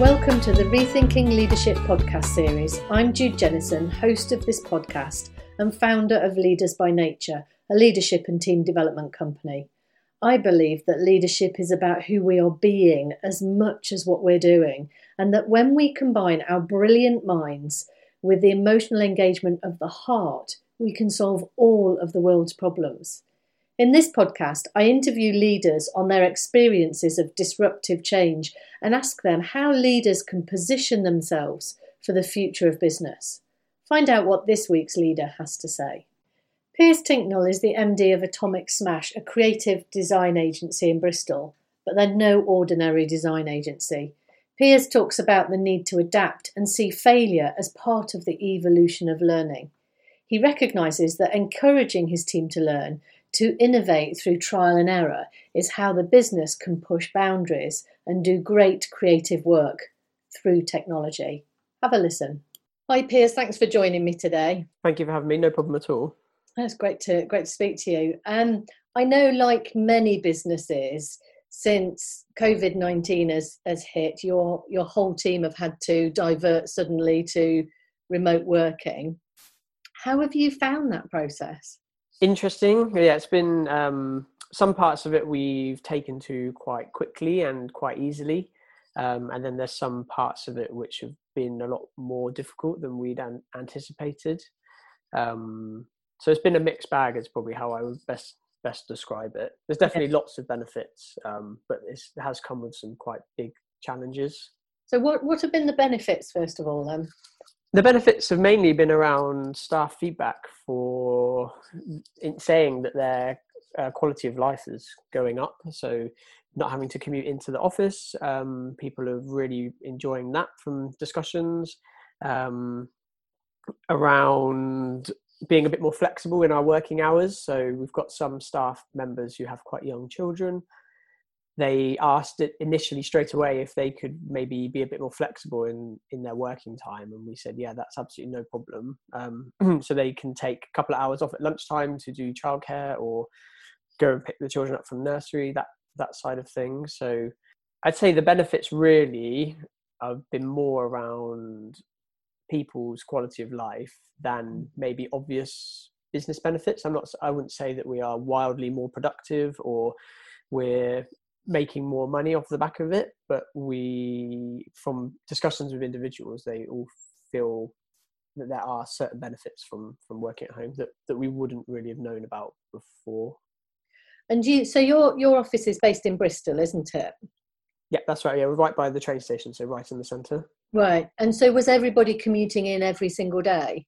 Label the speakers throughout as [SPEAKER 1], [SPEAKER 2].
[SPEAKER 1] welcome to the Rethinking Leadership podcast series. I'm Jude Jennison, host of this podcast and founder of Leaders by Nature, a leadership and team development company. I believe that leadership is about who we are being as much as what we're doing, and that when we combine our brilliant minds with the emotional engagement of the heart, we can solve all of the world's problems. In this podcast, I interview leaders on their experiences of disruptive change and ask them how leaders can position themselves for the future of business. Find out what this week's leader has to say. Piers Tincknell is the MD of Atomic Smash, a creative design agency in Bristol, but they're no ordinary design agency. Piers talks about the need to adapt and see failure as part of the evolution of learning. He recognises that encouraging his team to learn to innovate through trial and error is how the business can push boundaries and do great creative work through technology. Have a listen. Hi Piers, thanks for joining me today.
[SPEAKER 2] Thank you for having me. No problem at all.
[SPEAKER 1] That's great to great to speak to you. Um, I know, like many businesses, since COVID nineteen has has hit, your your whole team have had to divert suddenly to remote working. How have you found that process?
[SPEAKER 2] Interesting. Yeah, it's been um, some parts of it we've taken to quite quickly and quite easily, um, and then there's some parts of it which have been a lot more difficult than we'd an- anticipated. Um, so it's been a mixed bag. Is probably how I would best best describe it. There's definitely lots of benefits, um, but it has come with some quite big challenges.
[SPEAKER 1] So, what what have been the benefits first of all? Then
[SPEAKER 2] the benefits have mainly been around staff feedback for saying that their uh, quality of life is going up. So, not having to commute into the office, um, people are really enjoying that from discussions um, around being a bit more flexible in our working hours. So, we've got some staff members who have quite young children they asked it initially straight away if they could maybe be a bit more flexible in in their working time and we said yeah that's absolutely no problem. Um, so they can take a couple of hours off at lunchtime to do childcare or go and pick the children up from nursery that that side of things. So i'd say the benefits really have been more around people's quality of life than maybe obvious business benefits. I'm not i wouldn't say that we are wildly more productive or we're making more money off the back of it but we from discussions with individuals they all feel that there are certain benefits from from working at home that that we wouldn't really have known about before.
[SPEAKER 1] And you so your your office is based in bristol isn't it?
[SPEAKER 2] Yeah that's right yeah we're right by the train station so right in the center
[SPEAKER 1] right and so was everybody commuting in every single day?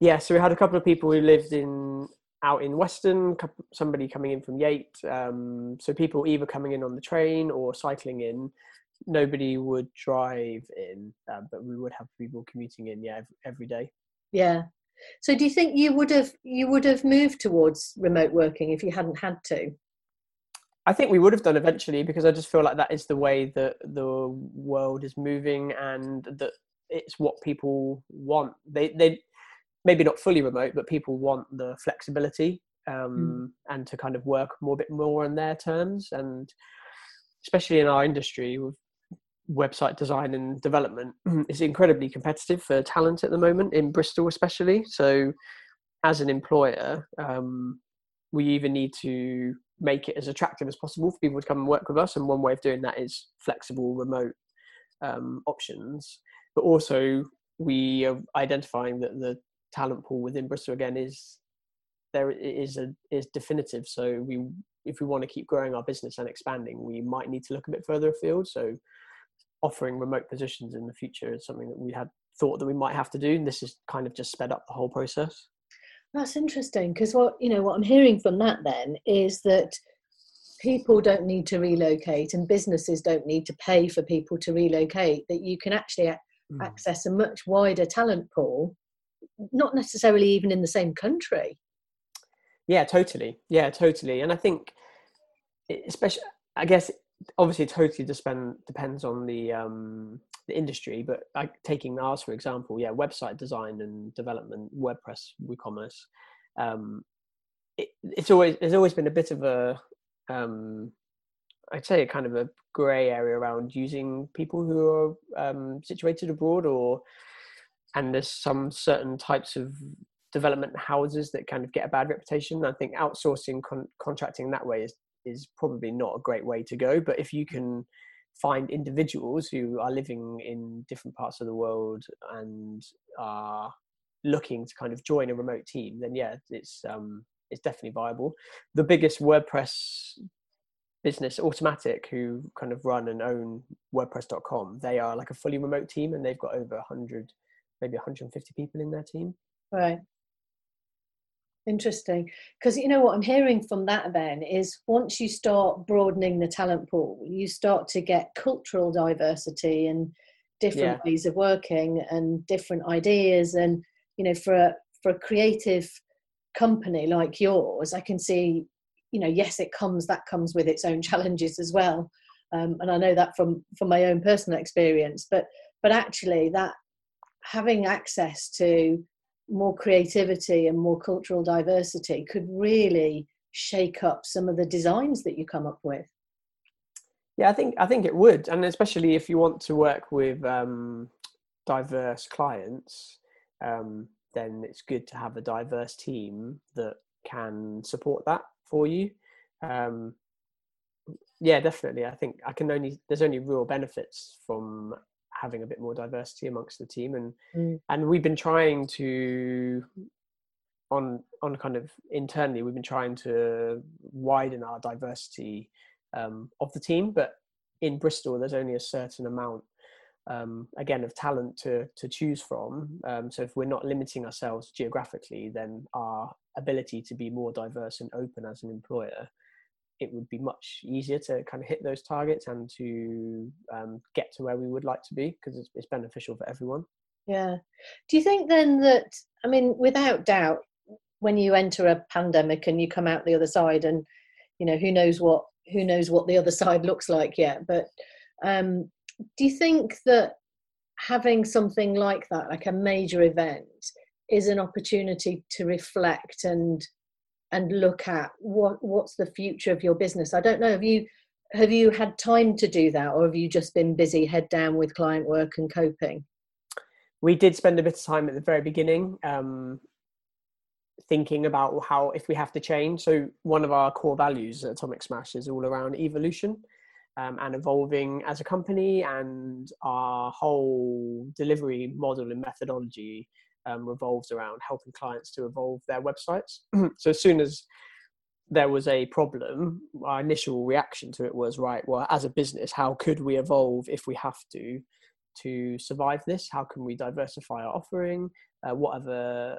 [SPEAKER 2] Yeah so we had a couple of people who lived in out in Weston, somebody coming in from Yate. Um, so people either coming in on the train or cycling in. Nobody would drive in, uh, but we would have people commuting in, yeah, every, every day.
[SPEAKER 1] Yeah. So do you think you would have you would have moved towards remote working if you hadn't had to?
[SPEAKER 2] I think we would have done eventually because I just feel like that is the way that the world is moving and that it's what people want. They they maybe not fully remote, but people want the flexibility um, mm. and to kind of work more, a bit more on their terms. And especially in our industry with website design and development, it's incredibly competitive for talent at the moment in Bristol, especially. So, as an employer, um, we even need to make it as attractive as possible for people to come and work with us, and one way of doing that is flexible remote um, options. But also, we are identifying that the talent pool within Bristol again is there is a is definitive. So we if we want to keep growing our business and expanding, we might need to look a bit further afield. So offering remote positions in the future is something that we had thought that we might have to do, and this has kind of just sped up the whole process.
[SPEAKER 1] That's interesting because what you know what I'm hearing from that then is that people don't need to relocate and businesses don't need to pay for people to relocate that you can actually mm. access a much wider talent pool not necessarily even in the same country.
[SPEAKER 2] Yeah, totally. Yeah, totally. And I think, especially, I guess, obviously, totally depend, depends on the um, the industry. But like taking ours for example, yeah, website design and development, WordPress, WooCommerce. Um, it, it's always there's always been a bit of a um, I'd say a kind of a grey area around using people who are um, situated abroad, or and there's some certain types of development houses that kind of get a bad reputation. I think outsourcing con- contracting that way is is probably not a great way to go. But if you can find individuals who are living in different parts of the world and are looking to kind of join a remote team, then yeah, it's um, it's definitely viable. The biggest WordPress business, Automattic, who kind of run and own WordPress.com, they are like a fully remote team, and they've got over 100, maybe 150 people in their team.
[SPEAKER 1] Right. Interesting. Because you know what I'm hearing from that then is once you start broadening the talent pool, you start to get cultural diversity and different yeah. ways of working and different ideas. And, you know, for a, for a creative company like yours, I can see, you know, yes, it comes, that comes with its own challenges as well. Um, and I know that from, from my own personal experience, but, but actually that having access to more creativity and more cultural diversity could really shake up some of the designs that you come up with.
[SPEAKER 2] Yeah i think i think it would and especially if you want to work with um, diverse clients um, then it's good to have a diverse team that can support that for you. Um, yeah definitely i think i can only there's only real benefits from having a bit more diversity amongst the team. And mm. and we've been trying to on on kind of internally we've been trying to widen our diversity um, of the team. But in bristol there's only a certain amount um, again of talent to to choose from. Um, so if we're not limiting ourselves geographically then our ability to be more diverse and open as an employer it would be much easier to kind of hit those targets and to um, get to where we would like to be because it's, it's beneficial for everyone.
[SPEAKER 1] Yeah. Do you think then that, I mean, without doubt, when you enter a pandemic and you come out the other side and, you know, who knows what, who knows what the other side looks like yet, but um, do you think that having something like that, like a major event, is an opportunity to reflect and and look at what what's the future of your business. I don't know have you have you had time to do that or have you just been busy head down with client work and coping?
[SPEAKER 2] We did spend a bit of time at the very beginning um, thinking about how if we have to change. So one of our core values at atomic smash is all around evolution um, and evolving as a company and our whole delivery model and methodology um, revolves around helping clients to evolve their websites. so as soon as there was a problem, our initial reaction to it was right. Well, as a business, how could we evolve if we have to to survive this? How can we diversify our offering? Uh, what other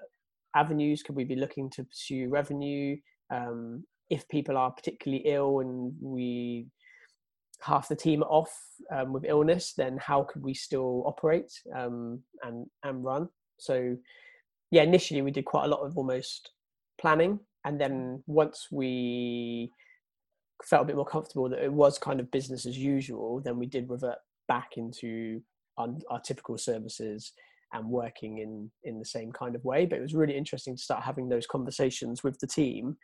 [SPEAKER 2] avenues could we be looking to pursue revenue? Um, if people are particularly ill and we half the team off um, with illness, then how could we still operate um, and and run? So yeah, initially we did quite a lot of almost planning, and then once we felt a bit more comfortable that it was kind of business as usual, then we did revert back into our, our typical services and working in in the same kind of way. But it was really interesting to start having those conversations with the team,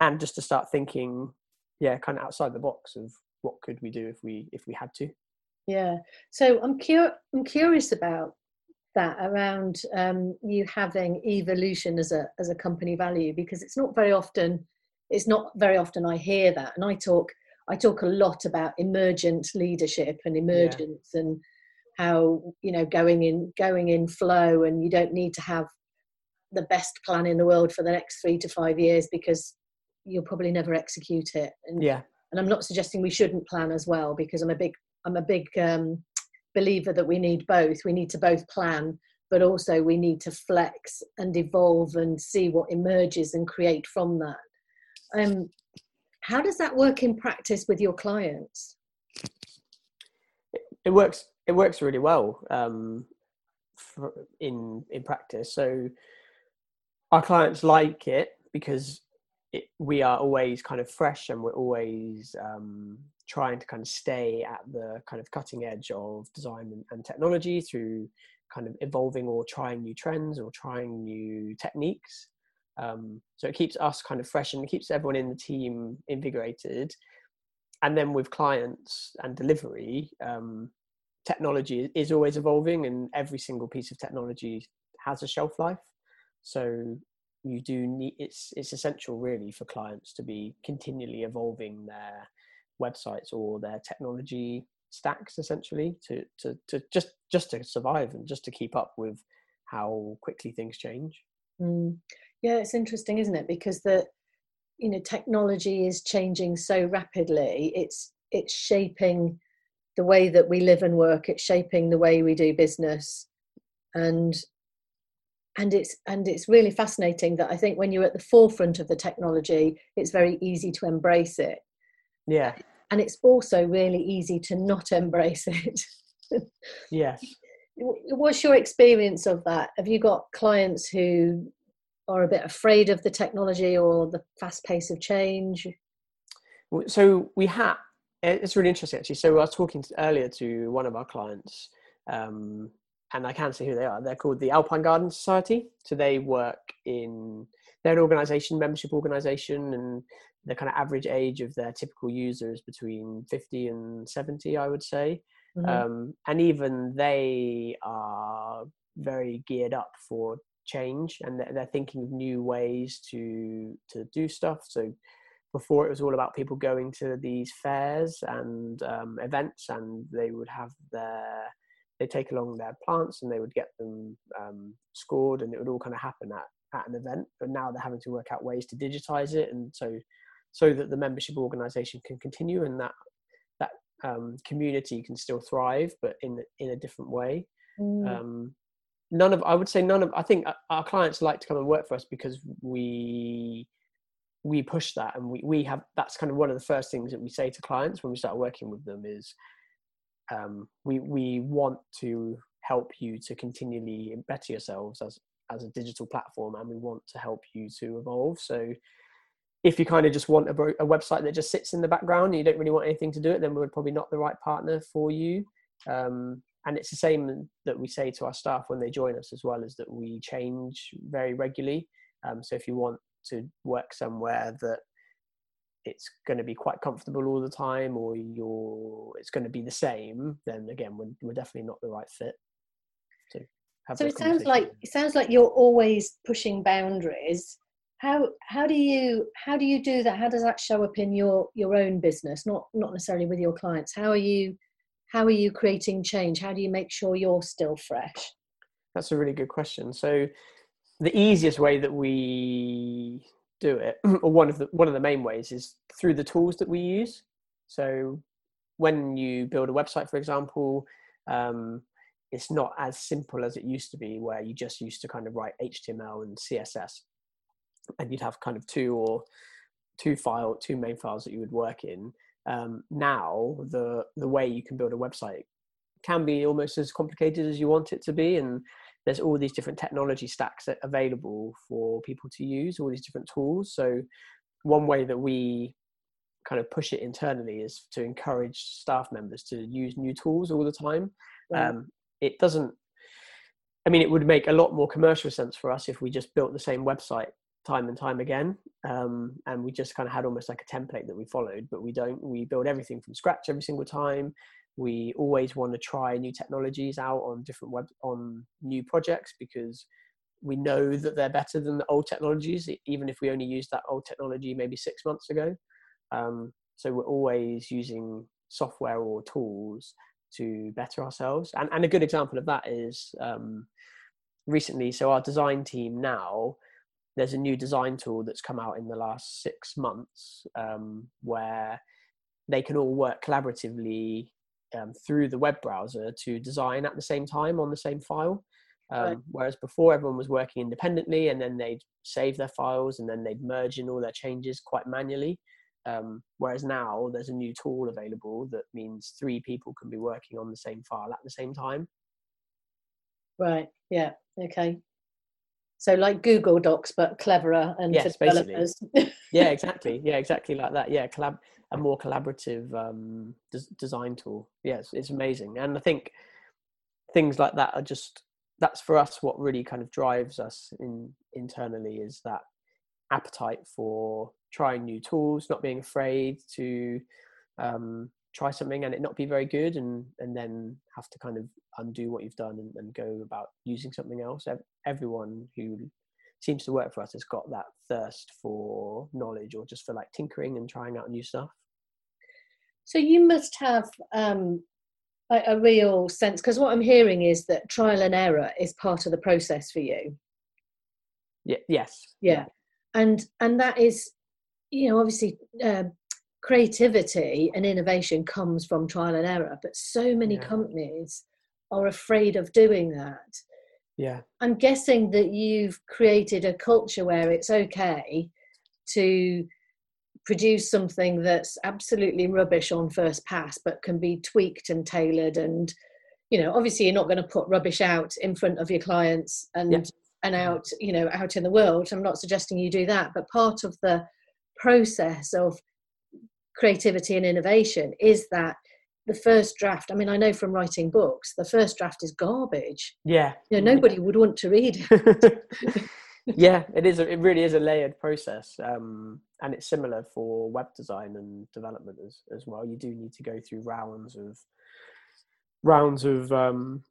[SPEAKER 2] and just to start thinking, yeah, kind of outside the box of what could we do if we if we had to.
[SPEAKER 1] Yeah. So I'm cur- I'm curious about that around um, you having evolution as a as a company value because it's not very often it's not very often I hear that. And I talk I talk a lot about emergent leadership and emergence yeah. and how you know going in going in flow and you don't need to have the best plan in the world for the next three to five years because you'll probably never execute it. And
[SPEAKER 2] yeah.
[SPEAKER 1] and I'm not suggesting we shouldn't plan as well because I'm a big I'm a big um, believer that we need both. We need to both plan, but also we need to flex and evolve and see what emerges and create from that. Um, how does that work in practice with your clients?
[SPEAKER 2] It works. It works really well um, in in practice. So our clients like it because it, we are always kind of fresh and we're always um, trying to kind of stay at the kind of cutting edge of design and, and technology through kind of evolving or trying new trends or trying new techniques. Um, so it keeps us kind of fresh and it keeps everyone in the team invigorated. and then with clients and delivery, um, technology is always evolving, and every single piece of technology has a shelf life. So you do need it's it's essential really for clients to be continually evolving their websites or their technology stacks essentially to to to just just to survive and just to keep up with how quickly things change.
[SPEAKER 1] Mm. Yeah, it's interesting, isn't it? Because the you know technology is changing so rapidly. It's it's shaping the way that we live and work. It's shaping the way we do business, and and it's and it's really fascinating that I think when you're at the forefront of the technology, it's very easy to embrace it.
[SPEAKER 2] Yeah,
[SPEAKER 1] and it's also really easy to not embrace it.
[SPEAKER 2] yes.
[SPEAKER 1] What's your experience of that? Have you got clients who are a bit afraid of the technology or the fast pace of change?
[SPEAKER 2] So we have. It's really interesting actually. So I was talking earlier to one of our clients, um, and I can't say who they are. They're called the Alpine Garden Society. So they work in. They're an organisation, membership organisation, and the kind of average age of their typical users between 50 and 70, I would say. Mm-hmm. Um, and even they are very geared up for change and they're thinking of new ways to to do stuff so before it was all about people going to these fairs and um, events and they would have their they take along their plants and they would get them um, scored and it would all kind of happen at, at an event but now they're having to work out ways to digitize it and so so that the membership organization can continue and that that um, community can still thrive but in in a different way mm. um, none of i would say none of i think our clients like to come and work for us because we we push that and we, we have that's kind of one of the first things that we say to clients when we start working with them is um, we we want to help you to continually better yourselves as as a digital platform and we want to help you to evolve. So if you kind of just want a, a website that just sits in the background and you don't really want anything to do it then we're probably not the right partner for you. Um, and it's the same that we say to our staff when they join us as well is that we change very regularly. Um, so if you want to work somewhere that it's going to be quite comfortable all the time or you're it's going to be the same then again we're, we're definitely not the right fit.
[SPEAKER 1] So it sounds like it sounds like you're always pushing boundaries. How how do you how do you do that? How does that show up in your your own business? Not not necessarily with your clients. How are you how are you creating change? How do you make sure you're still fresh?
[SPEAKER 2] That's a really good question. So the easiest way that we do it or one of the one of the main ways is through the tools that we use. So when you build a website for example um, it's not as simple as it used to be where you just used to kind of write html and css and you'd have kind of two or two file two main files that you would work in. Um, now the the way you can build a website can be almost as complicated as you want it to be and there's all these different technology stacks that available for people to use all these different tools. So one way that we kind of push it internally is to encourage staff members to use new tools all the time. Um, it doesn't i mean it would make a lot more commercial sense for us if we just built the same website time and time again um, and we just kind of had almost like a template that we followed but we don't we build everything from scratch every single time we always want to try new technologies out on different web on new projects because we know that they're better than the old technologies even if we only used that old technology maybe six months ago. Um, so we're always using software or tools to better ourselves. And, and a good example of that is um, recently so our design team now there's a new design tool that's come out in the last six months um, where they can all work collaboratively um, through the web browser to design at the same time on the same file. Um, right. Whereas before, everyone was working independently and then they'd save their files and then they'd merge in all their changes quite manually. Um, whereas now there's a new tool available that means three people can be working on the same file at the same time.
[SPEAKER 1] Right. Yeah. Okay. So like Google Docs, but cleverer and yes, for developers. Basically.
[SPEAKER 2] yeah, exactly. Yeah, exactly like that. Yeah, collab a more collaborative um, des- design tool. Yes, it's amazing, and I think things like that are just that's for us what really kind of drives us in internally is that appetite for trying new tools, not being afraid to um, try something and it not be very good and and then have to kind of undo what you've done and, and go about using something else. Everyone who seems to work for us has got that thirst for knowledge or just for like tinkering and trying out new stuff
[SPEAKER 1] so you must have um, a, a real sense because what i'm hearing is that trial and error is part of the process for you.
[SPEAKER 2] Yeah yes.
[SPEAKER 1] Yeah. And and that is you know obviously um, creativity and innovation comes from trial and error but so many yeah. companies are afraid of doing that.
[SPEAKER 2] Yeah.
[SPEAKER 1] I'm guessing that you've created a culture where it's okay to produce something that's absolutely rubbish on first pass but can be tweaked and tailored and you know obviously you're not going to put rubbish out in front of your clients and yeah. and out you know out in the world. I'm not suggesting you do that but part of the process of creativity and innovation is that the first draft i mean i know from writing books the first draft is garbage.
[SPEAKER 2] Yeah.
[SPEAKER 1] You know nobody would want to read it.
[SPEAKER 2] Yeah it is a, it really is a layered process um, and it's similar for web design and development as, as well you do need to go through rounds of rounds of um,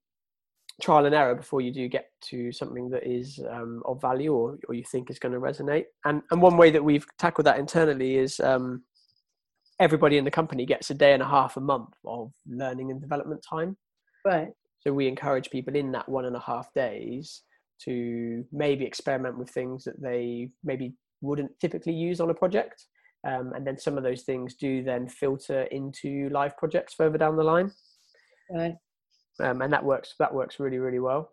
[SPEAKER 2] trial and error before you do get to something that is um, of value or, or you think is going to resonate and and one way that we've tackled that internally is um, everybody in the company gets a day and a half a month of learning and development time.
[SPEAKER 1] Right.
[SPEAKER 2] So we encourage people in that one and a half days to maybe experiment with things that they maybe wouldn't typically use on a project. Um, and then some of those things do then filter into live projects further down the line.
[SPEAKER 1] Right.
[SPEAKER 2] Um, and that works. That works really, really well.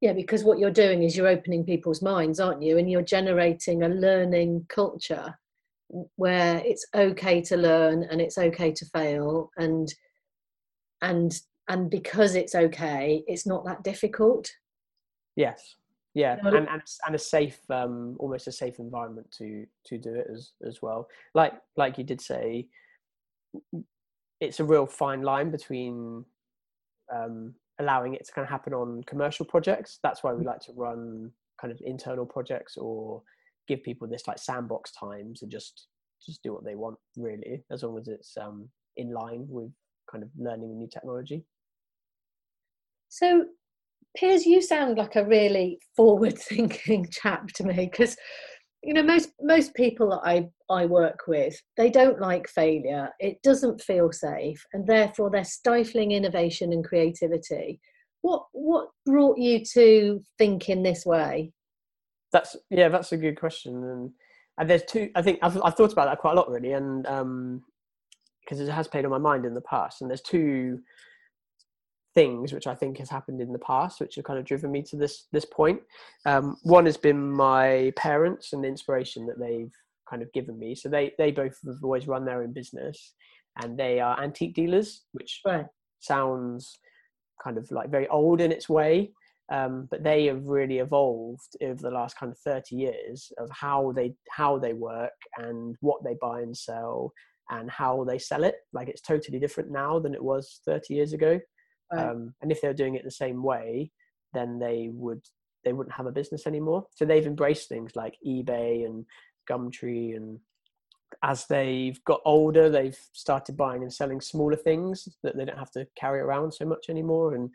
[SPEAKER 1] Yeah, because what you're doing is you're opening people's minds, aren't you? And you're generating a learning culture where it's okay to learn and it's okay to fail and and and because it's okay it's not that difficult
[SPEAKER 2] yes yeah and, and, and a safe um almost a safe environment to to do it as as well. Like like you did say it's a real fine line between um allowing it to kind of happen on commercial projects. That's why we mm. like to run kind of internal projects or give people this like sandbox times and just just do what they want really as long as it's um, in line with kind of learning new technology.
[SPEAKER 1] So piers you sound like a really forward thinking chap to me because you know most most people that i i work with they don't like failure it doesn't feel safe and therefore they're stifling innovation and creativity what what brought you to think in this way
[SPEAKER 2] that's yeah, that's a good question, and and there's two. I think I've I've thought about that quite a lot really, and um, because it has played on my mind in the past, and there's two things which I think has happened in the past, which have kind of driven me to this this point. Um, one has been my parents and the inspiration that they've kind of given me. So they they both have always run their own business, and they are antique dealers, which right. sounds kind of like very old in its way, um, but they have really evolved over the last kind of 30 years of how they how they work and what they buy and sell and how they sell it like it's totally different now than it was 30 years ago right. um, and if they're doing it the same way then they would they wouldn't have a business anymore so they've embraced things like ebay and gumtree and as they've got older they've started buying and selling smaller things that they don't have to carry around so much anymore and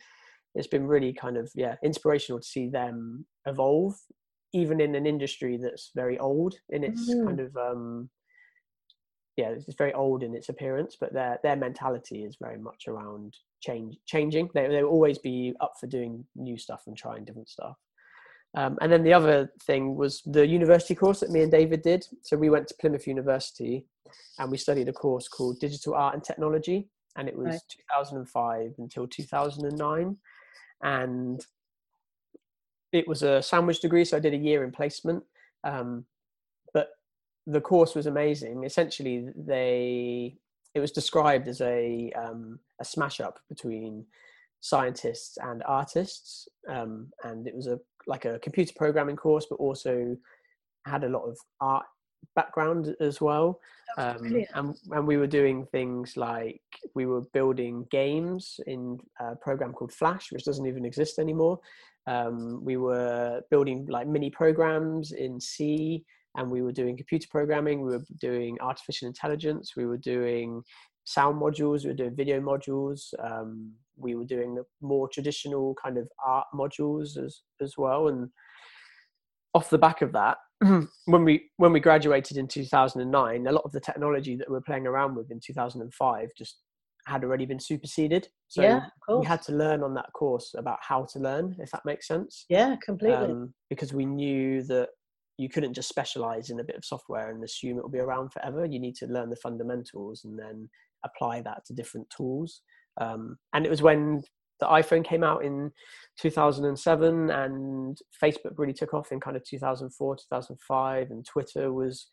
[SPEAKER 2] it's been really kind of yeah inspirational to see them evolve even in an industry that's very old in its mm. kind of um yeah it's very old in its appearance but their their mentality is very much around change changing they, they will always be up for doing new stuff and trying different stuff um, and then the other thing was the university course that me and david did so we went to plymouth university and we studied a course called digital art and technology and it was right. 2005 until 2009 and it was a sandwich degree, so I did a year in placement. Um, the course was amazing. Essentially, they it was described as a um, a smash up between scientists and artists, um, and it was a like a computer programming course, but also had a lot of art background as well. Um, and, and we were doing things like we were building games in a program called Flash, which doesn't even exist anymore. Um, we were building like mini programs in C and we were doing computer programming, we were doing artificial intelligence, we were doing sound modules, we were doing video modules, um, we were doing the more traditional kind of art modules as as well. And off the back of that, when we when we graduated in 2009, a lot of the technology that we we're playing around with in 2005 just had already been superseded. So
[SPEAKER 1] yeah,
[SPEAKER 2] we had to learn on that course about how to learn, if that makes sense.
[SPEAKER 1] Yeah, completely.
[SPEAKER 2] Um, because we knew that you couldn't just specialize in a bit of software and assume it will be around forever. You need to learn the fundamentals and then apply that to different tools. Um, and it was when the iPhone came out in 2007 and Facebook really took off in kind of 2004, 2005, and Twitter was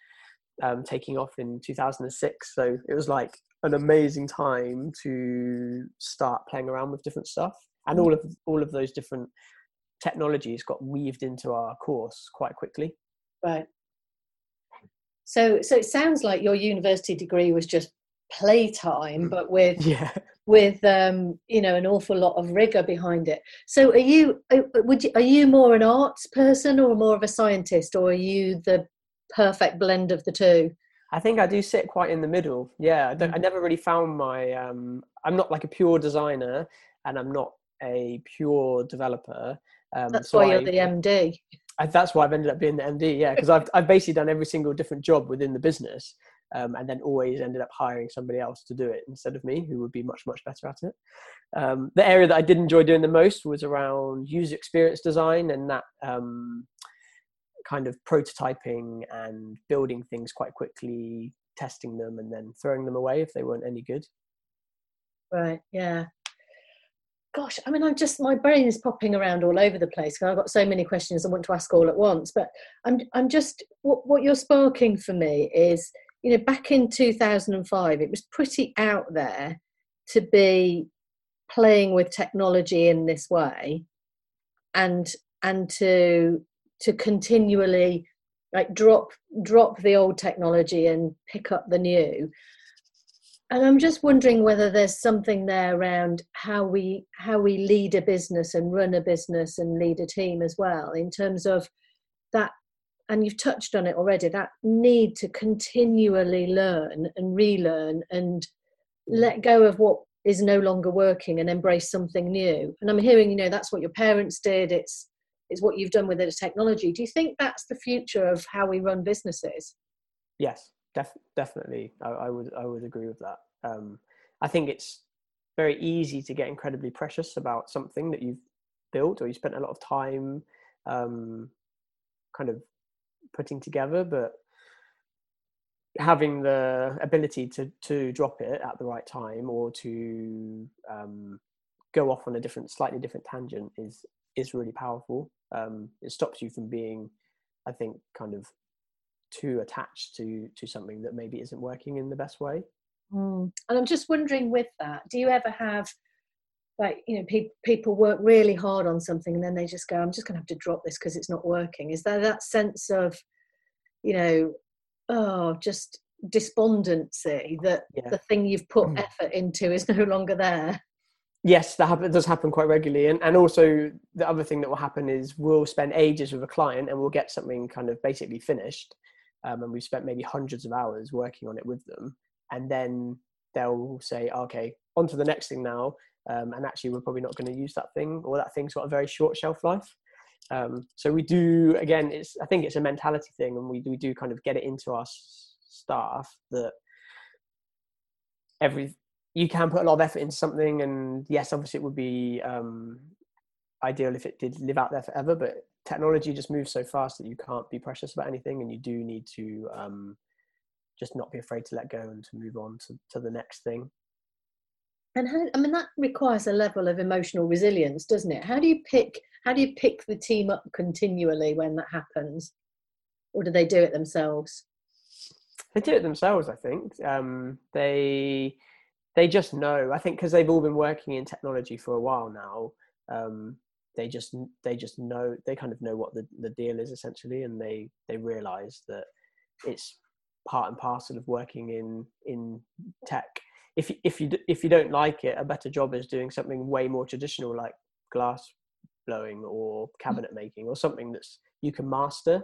[SPEAKER 2] um, taking off in 2006. So it was like an amazing time to start playing around with different stuff. And all of all of those different technologies got weaved into our course quite quickly.
[SPEAKER 1] Right. So, so it sounds like your university degree was just playtime, mm. but with
[SPEAKER 2] yeah.
[SPEAKER 1] with um, you know an awful lot of rigor behind it. So, are you uh, would you, are you more an arts person or more of a scientist, or are you the perfect blend of the two?
[SPEAKER 2] I think I do sit quite in the middle. Yeah, I, I mm. never really found my. Um, I'm not like a pure designer, and I'm not a pure developer.
[SPEAKER 1] Um, that's so why you're I, the MD.
[SPEAKER 2] I, that's why I've ended up being the MD. Yeah, because I've I've basically done every single different job within the business, um, and then always ended up hiring somebody else to do it instead of me, who would be much much better at it. Um, the area that I did enjoy doing the most was around user experience design and that um, kind of prototyping and building things quite quickly, testing them, and then throwing them away if they weren't any good.
[SPEAKER 1] Right. Yeah gosh, I mean, I'm just my brain is popping around all over the place because I've got so many questions I want to ask all at once. But I'm I'm just what what you're sparking for me is you know back in 2005 it was pretty out there to be playing with technology in this way and and to to continually like drop drop the old technology and pick up the new and i'm just wondering whether there's something there around how we how we lead a business and run a business and lead a team as well in terms of that and you've touched on it already that need to continually learn and relearn and let go of what is no longer working and embrace something new. And i'm hearing you know that's what your parents did it's it's what you've done with the technology. Do you think that's the future of how we run businesses?
[SPEAKER 2] Yes Def- definitely, I, I, would I would agree with that. Um, I think it's very easy to get incredibly precious about something that you've built or you spent a lot of time um, kind of putting together, but having the ability to to drop it at the right time or to um, go off on a different, slightly different tangent is is really powerful. Um, it stops you from being, I think, kind of too attached to to something that maybe isn't working in the best way
[SPEAKER 1] mm. and i'm just wondering with that do you ever have like you know pe- people work really hard on something and then they just go i'm just going to have to drop this because it's not working is there that sense of you know oh just despondency that yeah. the thing you've put mm. effort into is no longer there
[SPEAKER 2] yes that happen, does happen quite regularly and, and also the other thing that will happen is we'll spend ages with a client and we'll get something kind of basically finished um, and we've spent maybe hundreds of hours working on it with them. And then they'll say okay on to the next thing now. Um, and actually we're probably not going to use that thing or that thing's got a very short shelf life. Um, so we do again it's i think it's a mentality thing and we, we do kind of get it into our staff that every you can put a lot of effort into something and yes obviously it would be um, ideal if it did live out there forever but technology just moves so fast that you can't be precious about anything and you do need to um, just not be afraid to let go and to move on to, to the next thing.
[SPEAKER 1] And how, i mean that requires a level of emotional resilience doesn't it? How do you pick how do you pick the team up continually when that happens? Or do they do it themselves?
[SPEAKER 2] They do it themselves i think. Um, they they just know. I think because they've all been working in technology for a while now um, they just they just know they kind of know what the, the deal is essentially and they they realize that it's part and parcel of working in in tech if you, if you if you don't like it a better job is doing something way more traditional like glass blowing or cabinet making or something that's you can master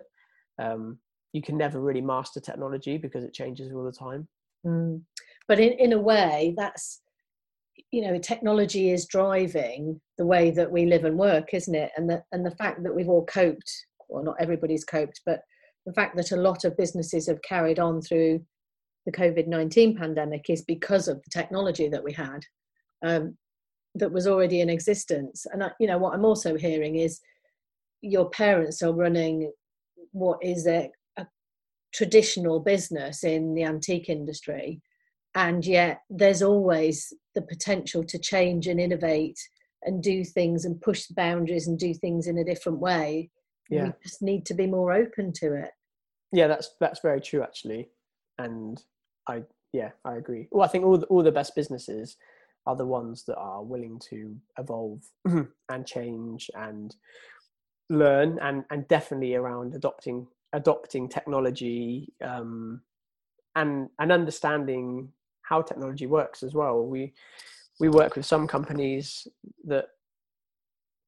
[SPEAKER 2] um, you can never really master technology because it changes all the time.
[SPEAKER 1] Mm. But in, in a way, that's you know technology is driving the way that we live and work isn't it? And the and the fact that we've all coped well not everybody's coped but the fact that a lot of businesses have carried on through the covid-19 pandemic is because of the technology that we had um, that was already in existence. And I, you know what i'm also hearing is your parents are running what is a, a traditional business in the antique industry and yet there's always the potential to change and innovate and do things and push the boundaries and do things in a different way. Yeah we just need to be more open to it.
[SPEAKER 2] Yeah that's that's very true actually. And i yeah i agree. Well i think all the, all the best businesses are the ones that are willing to evolve and change and learn and and definitely around adopting adopting technology um and and understanding how technology works as well. We we work with some companies that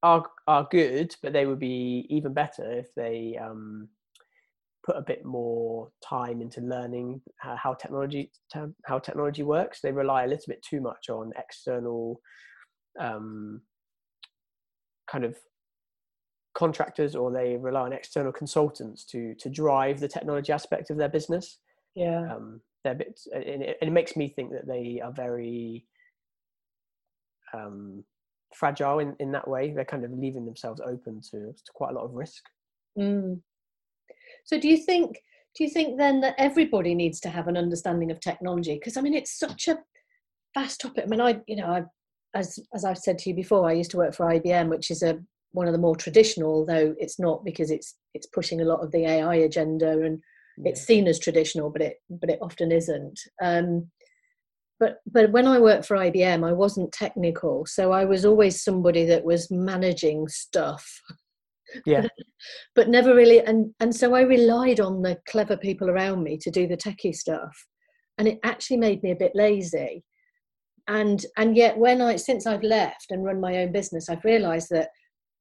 [SPEAKER 2] are are good, but they would be even better if they um, put a bit more time into learning how technology how technology works. They rely a little bit too much on external um, kind of contractors, or they rely on external consultants to to drive the technology aspect of their business.
[SPEAKER 1] Yeah.
[SPEAKER 2] Um, they're bit, and it, it makes me think that they are very um, fragile in, in that way. They're kind of leaving themselves open to, to quite a lot of risk.
[SPEAKER 1] Mm. So, do you think? Do you think then that everybody needs to have an understanding of technology? Because I mean, it's such a vast topic. I mean, I you know, I as as I've said to you before, I used to work for IBM, which is a one of the more traditional, though it's not because it's it's pushing a lot of the AI agenda and it's seen as traditional but it but it often isn't. Um, but but when i worked for ibm i wasn't technical so i was always somebody that was managing stuff.
[SPEAKER 2] Yeah.
[SPEAKER 1] But never really and and so i relied on the clever people around me to do the techie stuff and it actually made me a bit lazy. And and yet when i since i've left and run my own business i've realized that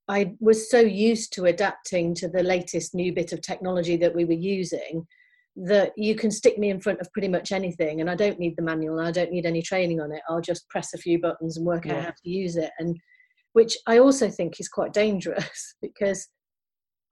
[SPEAKER 1] I was so used to adapting to the latest new bit of technology that we were using that you can stick me in front of pretty much anything and I don't need the manual and I don't need any training on it. I'll just press a few buttons and work yeah. out how to use it. And which I also think is quite dangerous because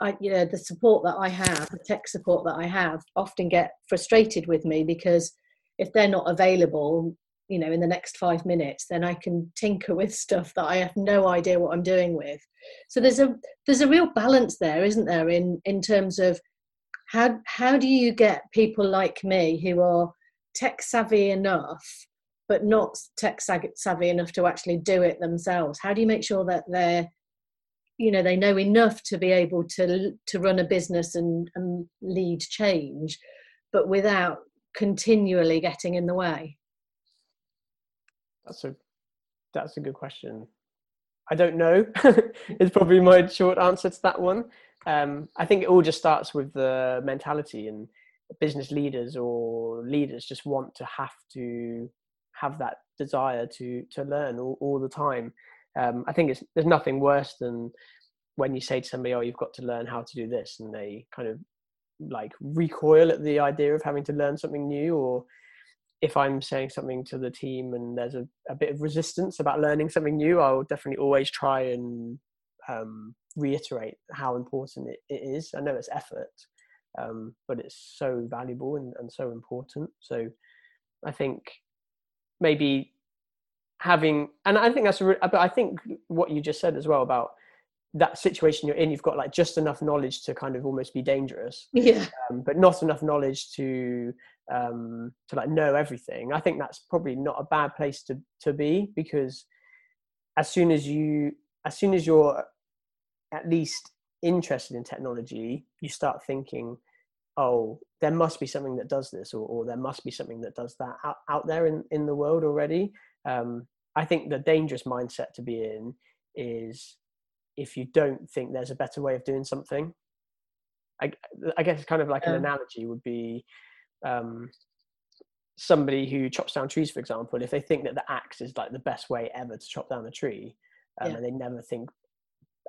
[SPEAKER 1] I, you know, the support that I have, the tech support that I have, often get frustrated with me because if they're not available, you know in the next five minutes then i can tinker with stuff that i have no idea what i'm doing with. So there's a there's a real balance there isn't there in in terms of how how do you get people like me who are tech savvy enough but not tech savvy enough to actually do it themselves? How do you make sure that they're you know they know enough to be able to to run a business and, and lead change but without continually getting in the way
[SPEAKER 2] that's a that's a good question. I don't know. is probably my short answer to that one. Um, I think it all just starts with the mentality and business leaders or leaders just want to have to have that desire to to learn all, all the time. Um, I think it's there's nothing worse than when you say to somebody, "Oh, you've got to learn how to do this," and they kind of like recoil at the idea of having to learn something new or if I'm saying something to the team and there's a, a bit of resistance about learning something new, I'll definitely always try and um, reiterate how important it, it is. I know it's effort, um, but it's so valuable and, and so important. So I think maybe having, and I think that's, a, but I think what you just said as well about that situation you're in, you've got like just enough knowledge to kind of almost be dangerous,
[SPEAKER 1] yeah,
[SPEAKER 2] um, but not enough knowledge to um, to like know everything. I think that's probably not a bad place to to be because as soon as you as soon as you're at least interested in technology, you start thinking, oh, there must be something that does this, or, or there must be something that does that out, out there in, in the world already. Um, I think the dangerous mindset to be in is if you don't think there's a better way of doing something. I, I guess kind of like an analogy would be um, somebody who chops down trees, for example, if they think that the axe is like the best way ever to chop down a tree, um, yeah. and they never think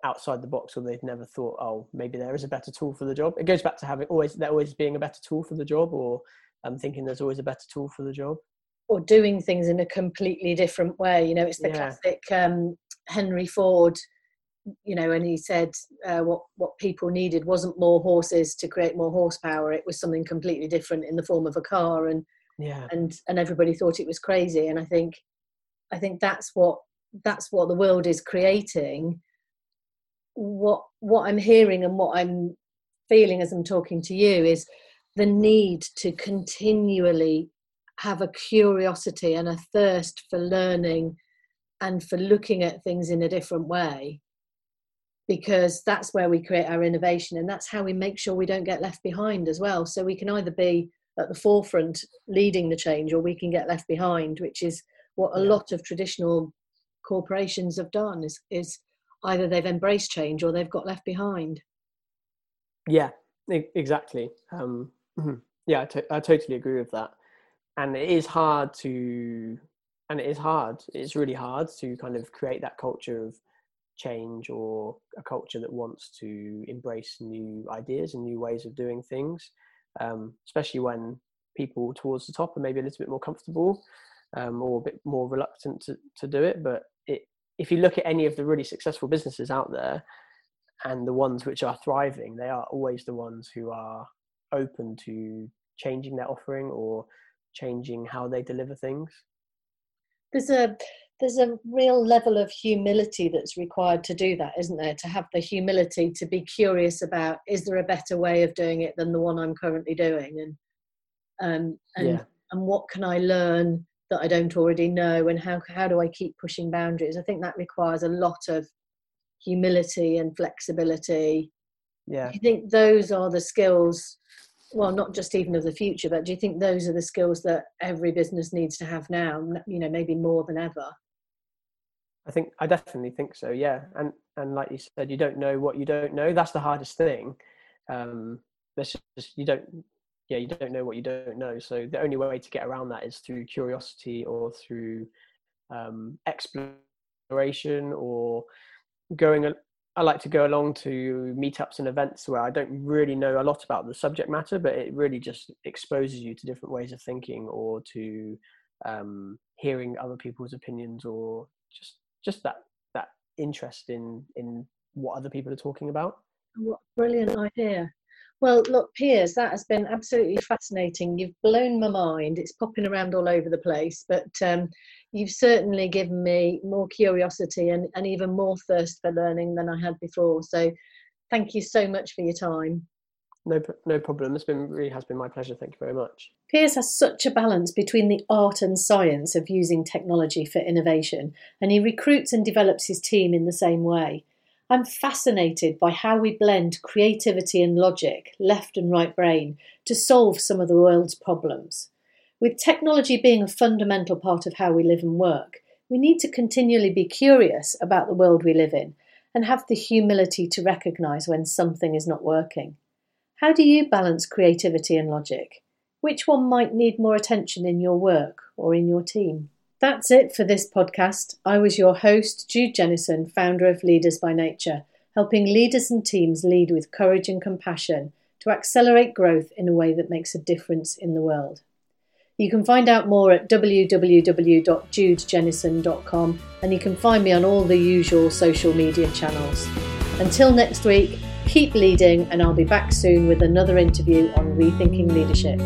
[SPEAKER 2] outside the box or they've never thought oh maybe there is a better tool for the job it goes back to having always there always being a better tool for the job or um, thinking there's always a better tool for the job
[SPEAKER 1] or doing things in a completely different way you know it's the yeah. classic um, henry ford you know and he said uh, what what people needed wasn't more horses to create more horsepower. It was something completely different in the form of a car. And
[SPEAKER 2] yeah.
[SPEAKER 1] and and everybody thought it was crazy. And i think i think that's what that's what the world is creating. What what i'm hearing and what i'm feeling as i'm talking to you is the need to continually have a curiosity and a thirst for learning and for looking at things in a different way because that's where we create our innovation and that's how we make sure we don't get left behind as well so we can either be at the forefront leading the change or we can get left behind which is what a yeah. lot of traditional corporations have done is is either they've embraced change or they've got left behind
[SPEAKER 2] yeah exactly um, mm-hmm. yeah I, t- I totally agree with that and it is hard to and it is hard it's really hard to kind of create that culture of change or a culture that wants to embrace new ideas and new ways of doing things um, especially when people towards the top are maybe a little bit more comfortable um, or a bit more reluctant to, to do it. But it, if you look at any of the really successful businesses out there and the ones which are thriving, they are always the ones who are open to changing their offering or changing how they deliver things.
[SPEAKER 1] There's a there's a real level of humility that's required to do that, isn't there? To have the humility to be curious about is there a better way of doing it than the one I'm currently doing, and um, and yeah. and what can I learn that I don't already know, and how how do I keep pushing boundaries? I think that requires a lot of humility and flexibility.
[SPEAKER 2] Yeah,
[SPEAKER 1] do you think those are the skills well not just even of the future but do you think those are the skills that every business needs to have now you know maybe more than ever
[SPEAKER 2] I think I definitely think so. Yeah, and and like you said, you don't know what you don't know. That's the hardest thing. Um, just you don't. Yeah, you don't know what you don't know. So the only way to get around that is through curiosity or through um, exploration or going. I like to go along to meetups and events where I don't really know a lot about the subject matter, but it really just exposes you to different ways of thinking or to um, hearing other people's opinions or just just that that interest in in what other people are talking about.
[SPEAKER 1] What brilliant idea! Well, look, Piers, that has been absolutely fascinating. You've blown my mind. It's popping around all over the place, but um, you've certainly given me more curiosity and, and even more thirst for learning than I had before. So, thank you so much for your time.
[SPEAKER 2] No, no problem. It's been really has been my pleasure. Thank you very much.
[SPEAKER 1] Piers has such a balance between the art and science of using technology for innovation, and he recruits and develops his team in the same way. I'm fascinated by how we blend creativity and logic, left and right brain, to solve some of the world's problems. With technology being a fundamental part of how we live and work, we need to continually be curious about the world we live in and have the humility to recognise when something is not working. How do you balance creativity and logic? Which one might need more attention in your work or in your team? That's it for this podcast. I was your host, Jude Jennison, founder of Leaders by Nature, helping leaders and teams lead with courage and compassion to accelerate growth in a way that makes a difference in the world. You can find out more at www.judejennison.com and you can find me on all the usual social media channels. Until next week, Keep leading, and I'll be back soon with another interview on rethinking leadership.